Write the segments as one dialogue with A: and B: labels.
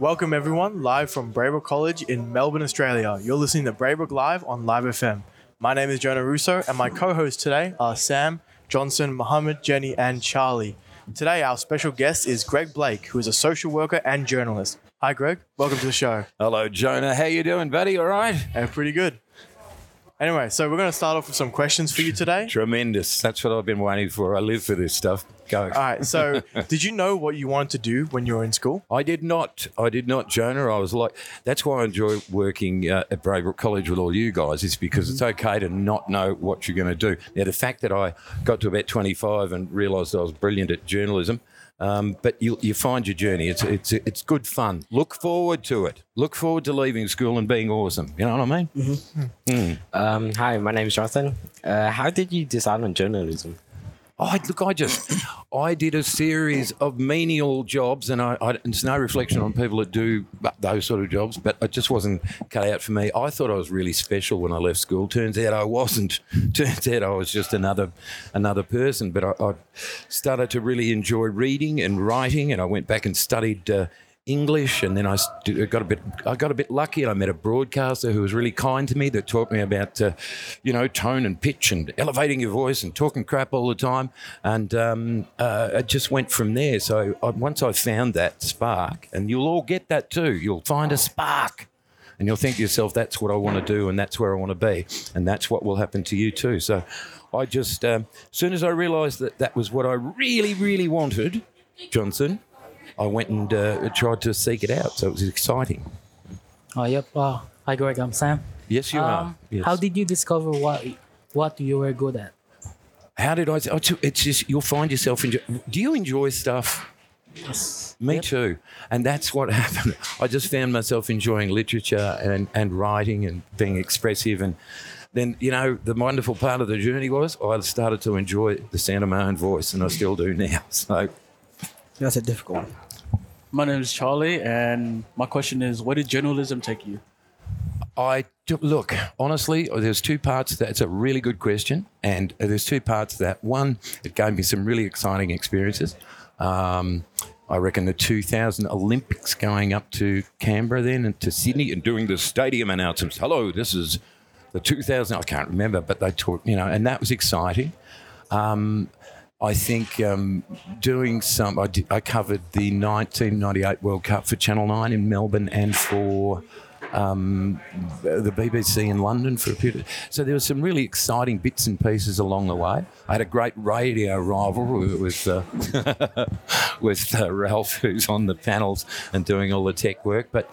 A: Welcome everyone, live from Braybrook College in Melbourne, Australia. You're listening to Braybrook Live on Live FM. My name is Jonah Russo, and my co-hosts today are Sam, Johnson, Mohammed, Jenny, and Charlie. Today, our special guest is Greg Blake, who is a social worker and journalist. Hi, Greg. Welcome to the show.
B: Hello, Jonah. How you doing, buddy? All right?
A: Hey, pretty good. Anyway, so we're going to start off with some questions for you today.
B: Tremendous. That's what I've been waiting for. I live for this stuff. Go.
A: All right. So, did you know what you wanted to do when you were in school?
B: I did not. I did not, Jonah. I was like, that's why I enjoy working uh, at Braybrook College with all you guys, is because it's okay to not know what you're going to do. Now, the fact that I got to about 25 and realised I was brilliant at journalism, um, but you, you find your journey. It's, it's, it's good fun. Look forward to it. Look forward to leaving school and being awesome. You know what I mean?
C: Um, hi, my name is Jonathan. Uh, how did you decide on journalism?
B: I look, I just, I did a series of menial jobs, and I, I, it's no reflection on people that do those sort of jobs, but it just wasn't cut out for me. I thought I was really special when I left school. Turns out I wasn't. Turns out I was just another, another person. But I, I started to really enjoy reading and writing, and I went back and studied. Uh, English, and then I got a bit. I got a bit lucky. I met a broadcaster who was really kind to me that taught me about, uh, you know, tone and pitch and elevating your voice and talking crap all the time. And um, uh, it just went from there. So I, once I found that spark, and you'll all get that too. You'll find a spark. And you'll think to yourself, that's what I want to do, and that's where I want to be, and that's what will happen to you too. So, I just, um, as soon as I realised that that was what I really, really wanted, Johnson, I went and uh, tried to seek it out. So it was exciting.
D: Oh, yep. Uh, hi, Greg. I'm Sam.
B: Yes, you are.
D: Um,
B: Yes.
D: How did you discover what what you were good at?
B: How did I? oh, It's just you'll find yourself enjoy. Do you enjoy stuff?
D: Yes.
B: Me
D: Yep.
B: too. And that's what happened. I just found myself enjoying literature and, and writing and being expressive. And then, you know, the wonderful part of the journey was I started to enjoy the sound of my own voice, and I still do now. So
E: That's a difficult one. My name is Charlie, and my question is, where did journalism take you?
B: I do- look honestly. There's two parts. to that. It's a really good question, and there's two parts to that. One, it gave me some really exciting experiences. Um, I reckon the 2000 Olympics going up to Canberra then and to Sydney and doing the stadium announcements. Hello, this is the 2000. I can't remember, but they talked, you know, and that was exciting. Um, I think um, doing some. I, did, I covered the 1998 World Cup for Channel 9 in Melbourne and for um, the BBC in London for a period. So there were some really exciting bits and pieces along the way. I had a great radio rivalry with uh, with uh, Ralph, who's on the panels and doing all the tech work, but.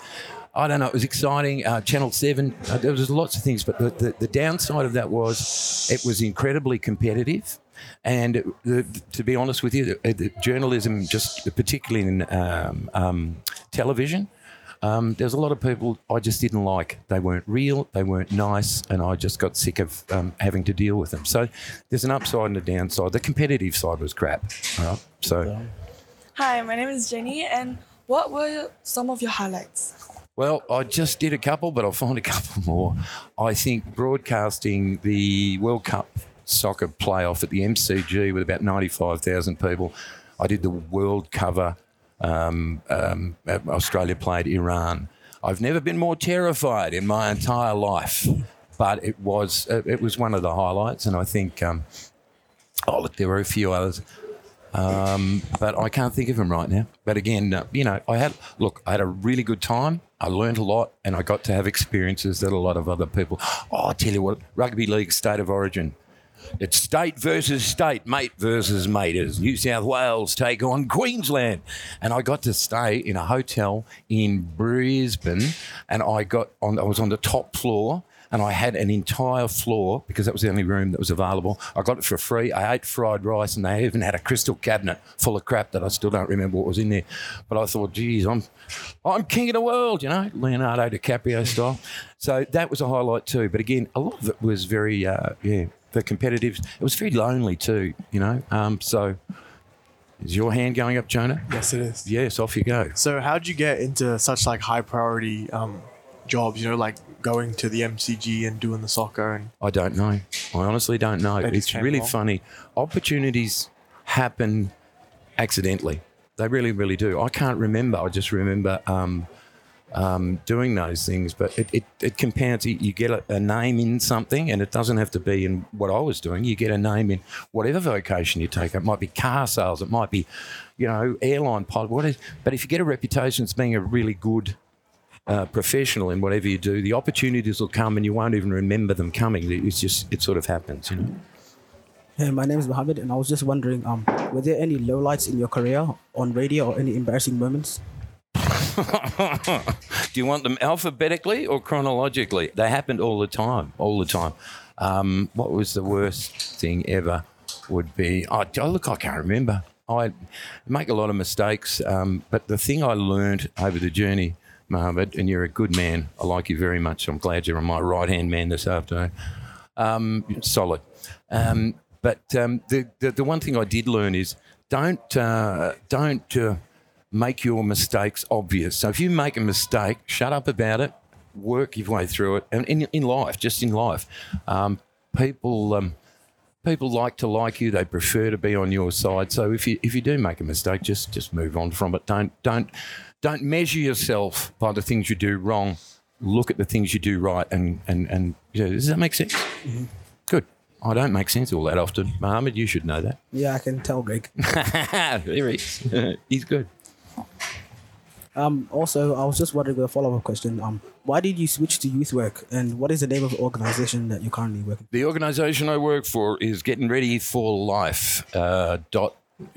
B: I don't know. It was exciting. Uh, Channel Seven. Uh, there was lots of things, but the, the, the downside of that was it was incredibly competitive. And the, to be honest with you, the, the journalism, just particularly in um, um, television, um, there's a lot of people I just didn't like. They weren't real, they weren't nice, and I just got sick of um, having to deal with them. So there's an upside and a downside. The competitive side was crap. all right? So,
F: Hi, my name is Jenny, and what were some of your highlights?
B: well, I just did a couple, but I'll find a couple more. I think broadcasting the World Cup soccer playoff at the MCG with about 95,000 people, I did the world cover. Um, um, uh, Australia played Iran. I've never been more terrified in my entire life, but it was uh, it was one of the highlights, and I think um, oh look, there were a few others, um, but I can't think of them right now. But again, uh, you know, I had look, I had a really good time. I learned a lot, and I got to have experiences that a lot of other people. Oh, I tell you what, rugby league state of origin. It's state versus state, mate versus mate. As New South Wales take on Queensland, and I got to stay in a hotel in Brisbane, and I got on. I was on the top floor, and I had an entire floor because that was the only room that was available. I got it for free. I ate fried rice, and they even had a crystal cabinet full of crap that I still don't remember what was in there. But I thought, geez, I'm, I'm king of the world, you know, Leonardo DiCaprio style. So that was a highlight too. But again, a lot of it was very, uh, yeah, the competitive. It was very lonely too, you know. Um, so. Is your hand going up, Jonah?
A: Yes, it is.
B: Yes, off you go.
A: So, how did you get into such like high priority um, jobs? You know, like going to the MCG and doing the soccer and
B: I don't know. I honestly don't know. It's really
A: along?
B: funny. Opportunities happen accidentally. They really, really do. I can't remember. I just remember um, um, doing those things, but it, it, it compounds. You get a, a name in something, and it doesn't have to be in what I was doing. You get a name in whatever vocation you take. It might be car sales, it might be, you know, airline pilot, whatever. But if you get a reputation as being a really good uh, professional in whatever you do, the opportunities will come, and you won't even remember them coming. It's just it sort of happens, you know.
G: Hey, my name is Mohammed, and I was just wondering, um, were there any lowlights in your career on radio or any embarrassing moments?
B: Do you want them alphabetically or chronologically? They happened all the time, all the time. Um, what was the worst thing ever? Would be oh, look, I can't remember. I make a lot of mistakes, um, but the thing I learned over the journey, Mohammed, and you're a good man. I like you very much. I'm glad you're my right hand man this afternoon. Um, solid. Um, but um, the, the the one thing I did learn is don't uh, don't. Uh, make your mistakes obvious. So if you make a mistake, shut up about it, work your way through it, and in, in life, just in life, um, people um, people like to like you. They prefer to be on your side. So if you if you do make a mistake, just just move on from it. Don't don't don't measure yourself by the things you do wrong. Look at the things you do right, and and and you know, does that make sense? Mm-hmm. Good. I don't make sense all that often. Mohammed, you should know that.
G: Yeah, I can tell, Greg.
B: there he is. He's good.
G: Um, also, I was just wondering a follow up question. Um, why did you switch to youth work, and what is the name of the organization that you're currently working?
B: The organization I work for is Getting Ready for Life. Uh, dot,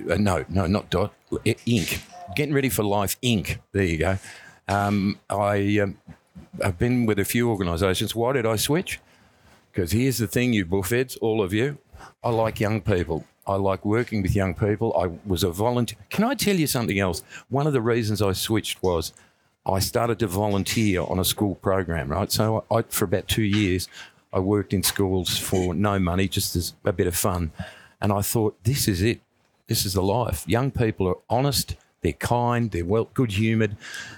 B: uh, no, no, not dot. Inc. Getting Ready for Life Inc. There you go. Um, I um, I've been with a few organisations. Why did I switch? Because here's the thing, you bullfeds, all of you. I like young people. I like working with young people. I was a volunteer. Can I tell you something else? One of the reasons I switched was I started to volunteer on a school program, right? So I, for about two years, I worked in schools for no money, just as a bit of fun. And I thought, this is it. This is the life. Young people are honest. They're kind. They're well, good humoured.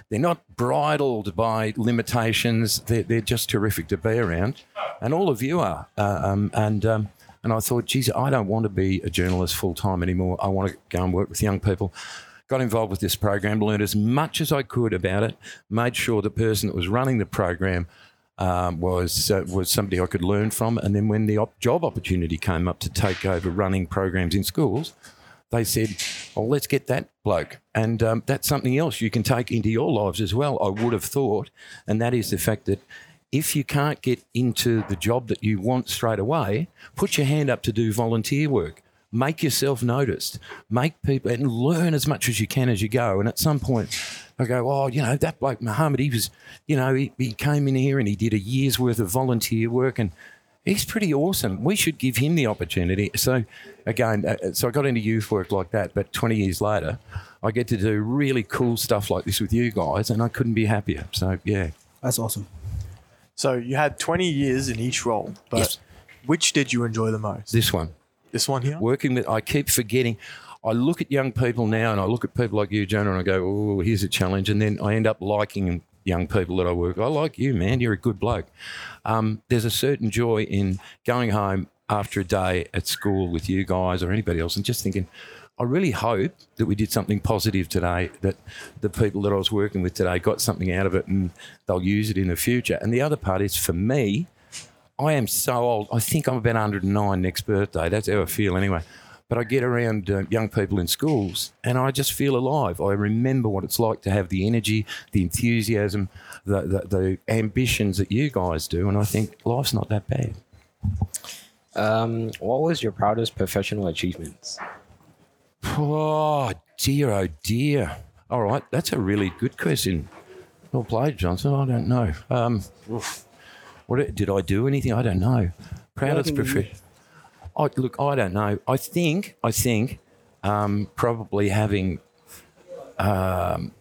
B: They're not bridled by limitations. They're, they're just terrific to be around. And all of you are. Uh, um, and um, and I thought, geez, I don't want to be a journalist full time anymore. I want to go and work with young people. Got involved with this program, learned as much as I could about it, made sure the person that was running the program um, was uh, was somebody I could learn from. And then when the op- job opportunity came up to take over running programs in schools, they said, "Well, let's get that bloke." And um, that's something else you can take into your lives as well. I would have thought, and that is the fact that if you can't get into the job that you want straight away, put your hand up to do volunteer work. Make yourself noticed. Make people and learn as much as you can as you go. And at some point, I go, oh, you know, that bloke Mohammed, he was, you know, he, he came in here and he did a year's worth of volunteer work and he's pretty awesome. We should give him the opportunity. So, again, uh, so I got into youth work like that. But 20 years later, I get to do really cool stuff like this with you guys, and I couldn't be happier. So, yeah.
G: That's awesome.
A: So you had 20 years in each role, but
B: Yes.
A: which did you enjoy the most?
B: This one.
A: This one here?
B: working with, I keep forgetting. I look at young people now and I look at people like you, Jonah, and I go, oh, here's a challenge. And then I end up liking young people that I work with. I like you, man. You're a good bloke. Um, there's a certain joy in going home after a day at school with you guys or anybody else and just thinking, I really hope that we did something positive today, that the people that I was working with today got something out of it and they'll use it in the future. And the other part is for me, I am so old. I think I'm about 109 next birthday. That's how I feel anyway. But I get around uh, young people in schools and I just feel alive. I remember what it's like to have the energy, the enthusiasm, the, the, the ambitions that you guys do. And I think life's not that bad.
C: Um, what was your proudest professional achievements?
B: Oh, dear, oh, dear. All right, that's a really good question. Well played, Johnson. I don't know. Um, what did I do anything? I don't know. Proudest profession. I, look, I don't know. I think, I think, um, probably having um,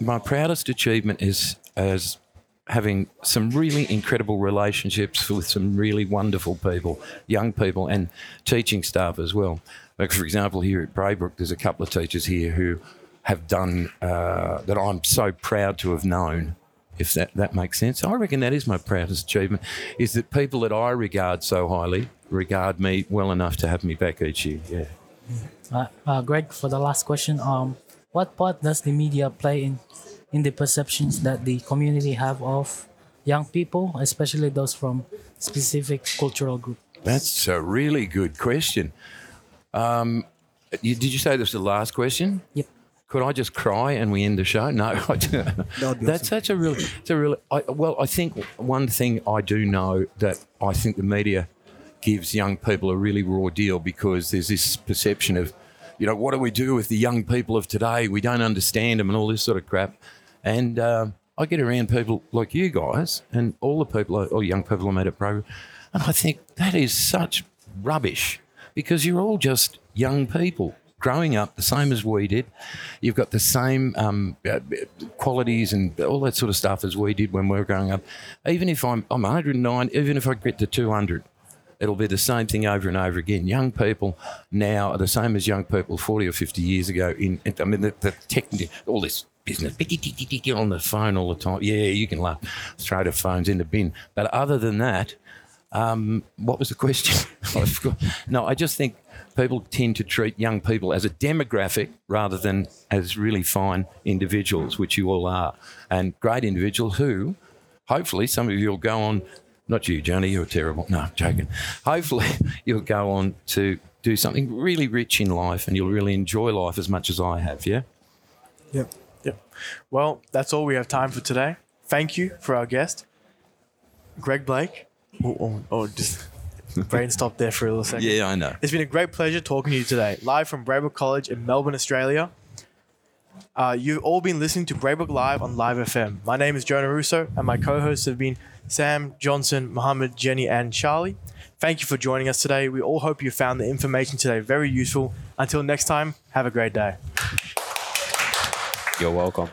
B: my proudest achievement is as having some really incredible relationships with some really wonderful people, young people, and teaching staff as well. Like for example, here at Braybrook, there's a couple of teachers here who have done uh, that. I'm so proud to have known. If that, that makes sense, I reckon that is my proudest achievement. Is that people that I regard so highly regard me well enough to have me back each year. Yeah.
D: Uh, uh, Greg, for the last question, um, what part does the media play in in the perceptions that the community have of young people, especially those from specific cultural group?
B: That's a really good question. Um, you, did you say this was the last question?
D: Yep.
B: Could I just cry and we end the show? No, that's such a real. It's a real. I, well, I think one thing I do know that I think the media gives young people a really raw deal because there's this perception of, you know, what do we do with the young people of today? We don't understand them and all this sort of crap. And um, I get around people like you guys and all the people, all young people I met at program, and I think that is such rubbish because you're all just young people growing up the same as we did. You've got the same um, uh, qualities and all that sort of stuff as we did when we were growing up. Even if I'm, I'm 109, even if I get to 200, it'll be the same thing over and over again. Young people now are the same as young people 40 or 50 years ago. In, I mean, the, the all this business on the phone all the time. Yeah, you can laugh. Throw the phones in the bin. But other than that, um, what was the question? No, I just think people tend to treat young people as a demographic rather than as really fine individuals, which you all are, and great individuals who, hopefully, some of you will go on. Not you, Johnny. You're terrible. No, I'm joking. Hopefully, you'll go on to do something really rich in life, and you'll really enjoy life as much as I have. Yeah.
G: Yep.
A: Yep. Well, that's all we have time for today. Thank you for our guest, Greg Blake. Oh, oh, oh just brain stopped there for a little second.
B: Yeah, I know.
A: It's been a great pleasure talking to you today, live from Braybrook College in Melbourne, Australia. Uh, you've all been listening to Braybrook Live on Live FM. My name is Jonah Russo, and my co hosts have been Sam, Johnson, Mohammed, Jenny, and Charlie. Thank you for joining us today. We all hope you found the information today very useful. Until next time, have a great day.
C: You're welcome.